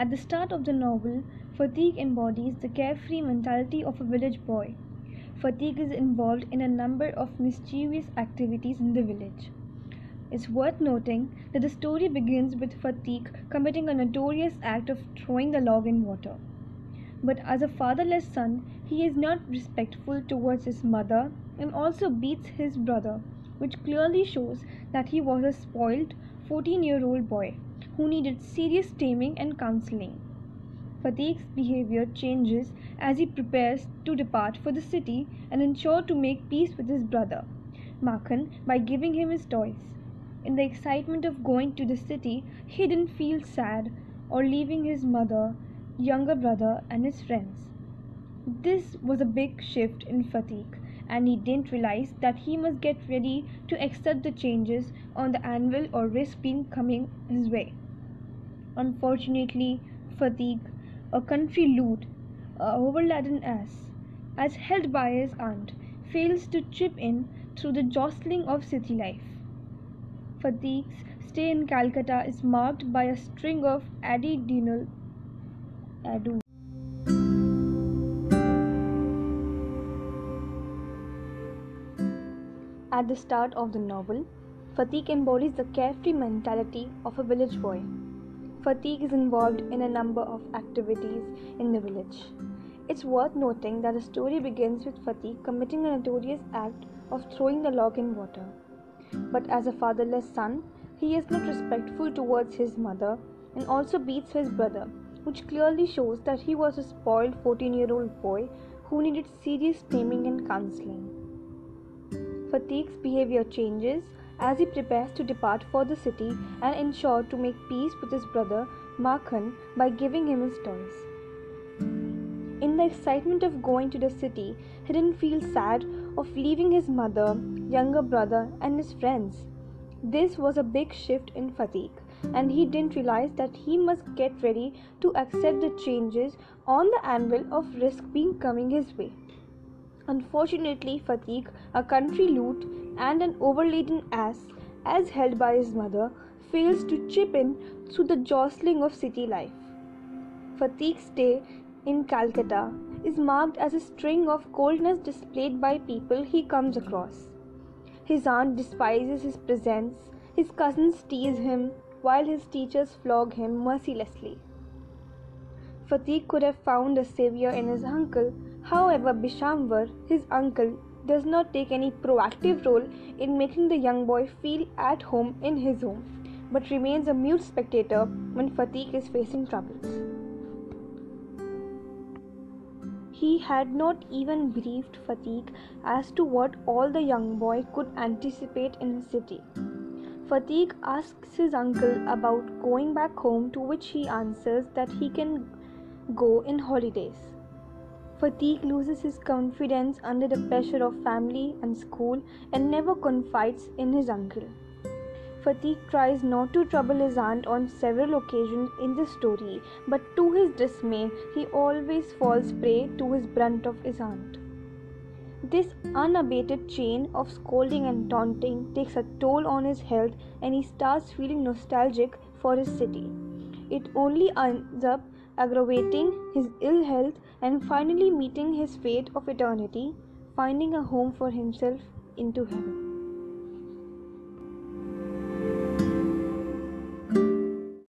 At the start of the novel, Phatik embodies the carefree mentality of a village boy. Phatik is involved in a number of mischievous activities in the village. It's worth noting that the story begins with Phatik committing a notorious act of throwing the log in water. But as a fatherless son, he is not respectful towards his mother and also beats his brother, which clearly shows that he was a spoiled 14 year old boy who needed serious taming and counseling. Phatik's behavior changes as he prepares to depart for the city and ensure to make peace with his brother, Makhan, by giving him his toys. In the excitement of going to the city, he didn't feel sad or leaving his mother, younger brother, and his friends. This was a big shift in Phatik, and he didn't realize that he must get ready to accept the changes on the anvil or risk being coming his way. Unfortunately, Phatik, a country loot, a overladen ass, as held by his aunt, fails to chip in through the jostling of city life. Phatik's stay in Calcutta is marked by a string of additudinal ado. At the start of the novel, Phatik embodies the carefree mentality of a village boy. Phatik is involved in a number of activities in the village. It's worth noting that the story begins with Phatik committing a notorious act of throwing the log in water. But as a fatherless son, he is not respectful towards his mother and also beats his brother, which clearly shows that he was a spoiled 14 year old boy who needed serious taming and counseling. Phatik's behavior changes as he prepares to depart for the city and ensure to make peace with his brother Makhan by giving him his toys. In the excitement of going to the city, he didn't feel sad of leaving his mother, younger brother, and his friends. This was a big shift in Phatik, and he didn't realize that he must get ready to accept the changes on the anvil of risk being coming his way. Unfortunately, Phatik, a country loot and an overladen ass, as held by his mother, fails to chip in through the jostling of city life. Phatik's stay in Calcutta is marked as a string of coldness displayed by people he comes across. His aunt despises his presence, his cousins tease him, while his teachers flog him mercilessly. Phatik could have found a savior in his uncle, However, Bishambhar, his uncle, does not take any proactive role in making the young boy feel at home in his home, but remains a mute spectator when Phatik is facing troubles. He had not even briefed Phatik as to what all the young boy could anticipate in his city. Phatik asks his uncle about going back home, to which he answers that he can go in holidays. Phatik loses his confidence under the pressure of family and school and never confides in his uncle. Phatik tries not to trouble his aunt on several occasions in the story, but to his dismay, he always falls prey to his brunt of his aunt. This unabated chain of scolding and taunting takes a toll on his health, and he starts feeling nostalgic for his city. It only ends up aggravating his ill health and finally meeting his fate of eternity, finding a home for himself into heaven.